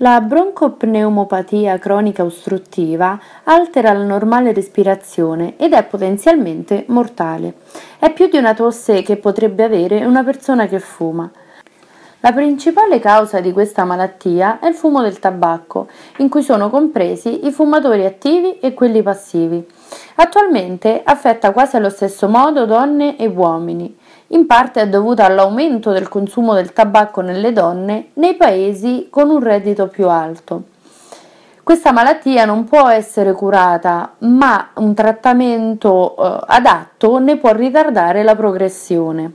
La broncopneumopatia cronica ostruttiva altera la normale respirazione ed è potenzialmente mortale. È più di una tosse che potrebbe avere una persona che fuma. La principale causa di questa malattia è il fumo del tabacco, in cui sono compresi i fumatori attivi e quelli passivi. Attualmente affetta quasi allo stesso modo donne e uomini. In parte è dovuta all'aumento del consumo del tabacco nelle donne nei paesi con un reddito più alto. Questa malattia non può essere curata, ma un trattamento eh, adatto ne può ritardare la progressione.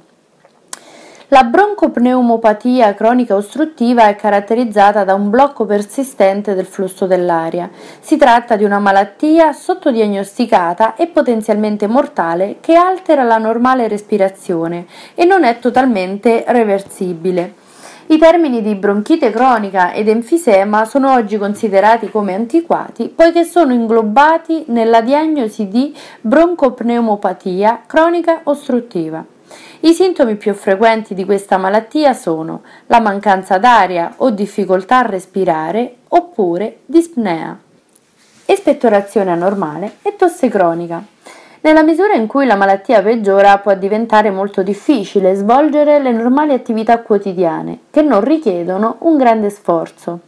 La broncopneumopatia cronica ostruttiva è caratterizzata da un blocco persistente del flusso dell'aria. Si tratta di una malattia sottodiagnosticata e potenzialmente mortale che altera la normale respirazione e non è totalmente reversibile. I termini di bronchite cronica ed enfisema sono oggi considerati come antiquati poiché sono inglobati nella diagnosi di broncopneumopatia cronica ostruttiva. I sintomi più frequenti di questa malattia sono la mancanza d'aria o difficoltà a respirare oppure dispnea, espettorazione anormale e tosse cronica. Nella misura in cui la malattia peggiora può diventare molto difficile svolgere le normali attività quotidiane che non richiedono un grande sforzo.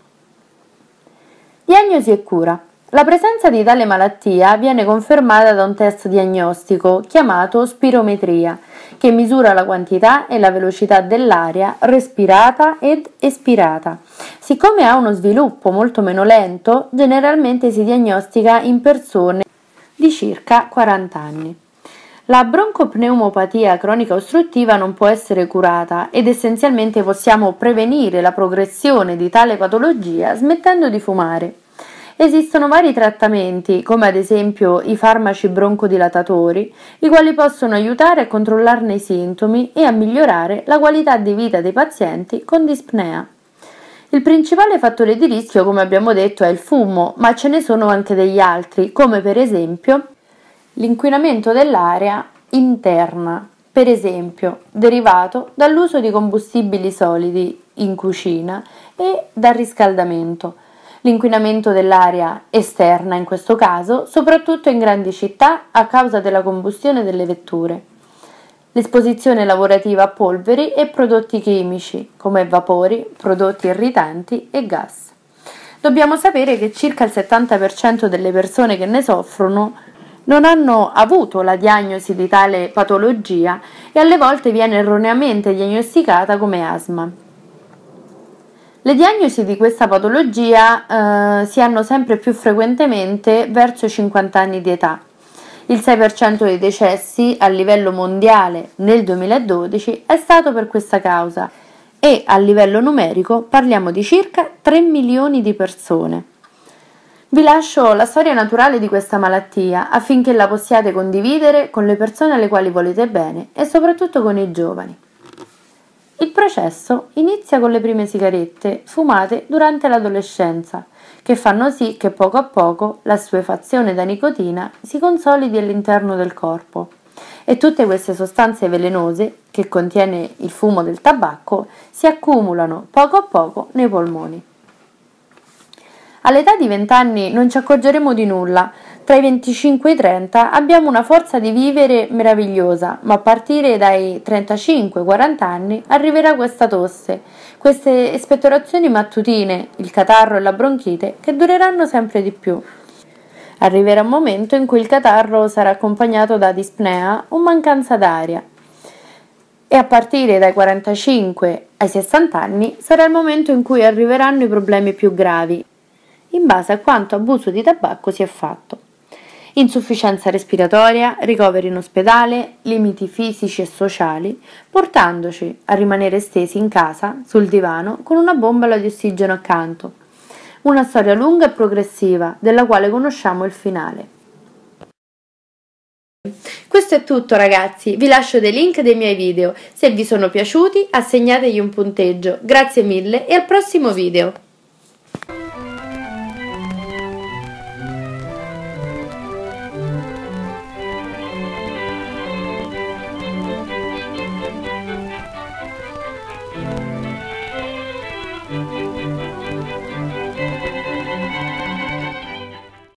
Diagnosi e cura. La presenza di tale malattia viene confermata da un test diagnostico chiamato spirometria, che misura la quantità e la velocità dell'aria respirata ed espirata. Siccome ha uno sviluppo molto meno lento, generalmente si diagnostica in persone di circa 40 anni. La broncopneumopatia cronica ostruttiva non può essere curata ed essenzialmente possiamo prevenire la progressione di tale patologia smettendo di fumare. Esistono vari trattamenti, come ad esempio i farmaci broncodilatatori, i quali possono aiutare a controllarne i sintomi e a migliorare la qualità di vita dei pazienti con dispnea. Il principale fattore di rischio, come abbiamo detto, è il fumo, ma ce ne sono anche degli altri, come per esempio l'inquinamento dell'aria interna, per esempio derivato dall'uso di combustibili solidi in cucina e dal riscaldamento l'inquinamento dell'aria esterna in questo caso, soprattutto in grandi città a causa della combustione delle vetture. L'esposizione lavorativa a polveri e prodotti chimici come vapori, prodotti irritanti e gas. Dobbiamo sapere che circa il 70% delle persone che ne soffrono non hanno avuto la diagnosi di tale patologia e alle volte viene erroneamente diagnosticata come asma. Le diagnosi di questa patologia eh, si hanno sempre più frequentemente verso i 50 anni di età. Il 6% dei decessi a livello mondiale nel 2012 è stato per questa causa e a livello numerico parliamo di circa 3 milioni di persone. Vi lascio la storia naturale di questa malattia affinché la possiate condividere con le persone alle quali volete bene e soprattutto con i giovani. Il processo inizia con le prime sigarette fumate durante l'adolescenza, che fanno sì che poco a poco la suefazione da nicotina si consolidi all'interno del corpo e tutte queste sostanze velenose che contiene il fumo del tabacco si accumulano poco a poco nei polmoni. All'età di 20 anni non ci accorgeremo di nulla, tra i 25 e i 30 abbiamo una forza di vivere meravigliosa, ma a partire dai 35-40 anni arriverà questa tosse, queste espettorazioni mattutine, il catarro e la bronchite che dureranno sempre di più. Arriverà un momento in cui il catarro sarà accompagnato da dispnea o mancanza d'aria. E a partire dai 45 ai 60 anni sarà il momento in cui arriveranno i problemi più gravi, in base a quanto abuso di tabacco si è fatto insufficienza respiratoria, ricoveri in ospedale, limiti fisici e sociali, portandoci a rimanere stesi in casa, sul divano, con una bombola di ossigeno accanto. Una storia lunga e progressiva, della quale conosciamo il finale. Questo è tutto ragazzi, vi lascio dei link dei miei video, se vi sono piaciuti assegnategli un punteggio, grazie mille e al prossimo video!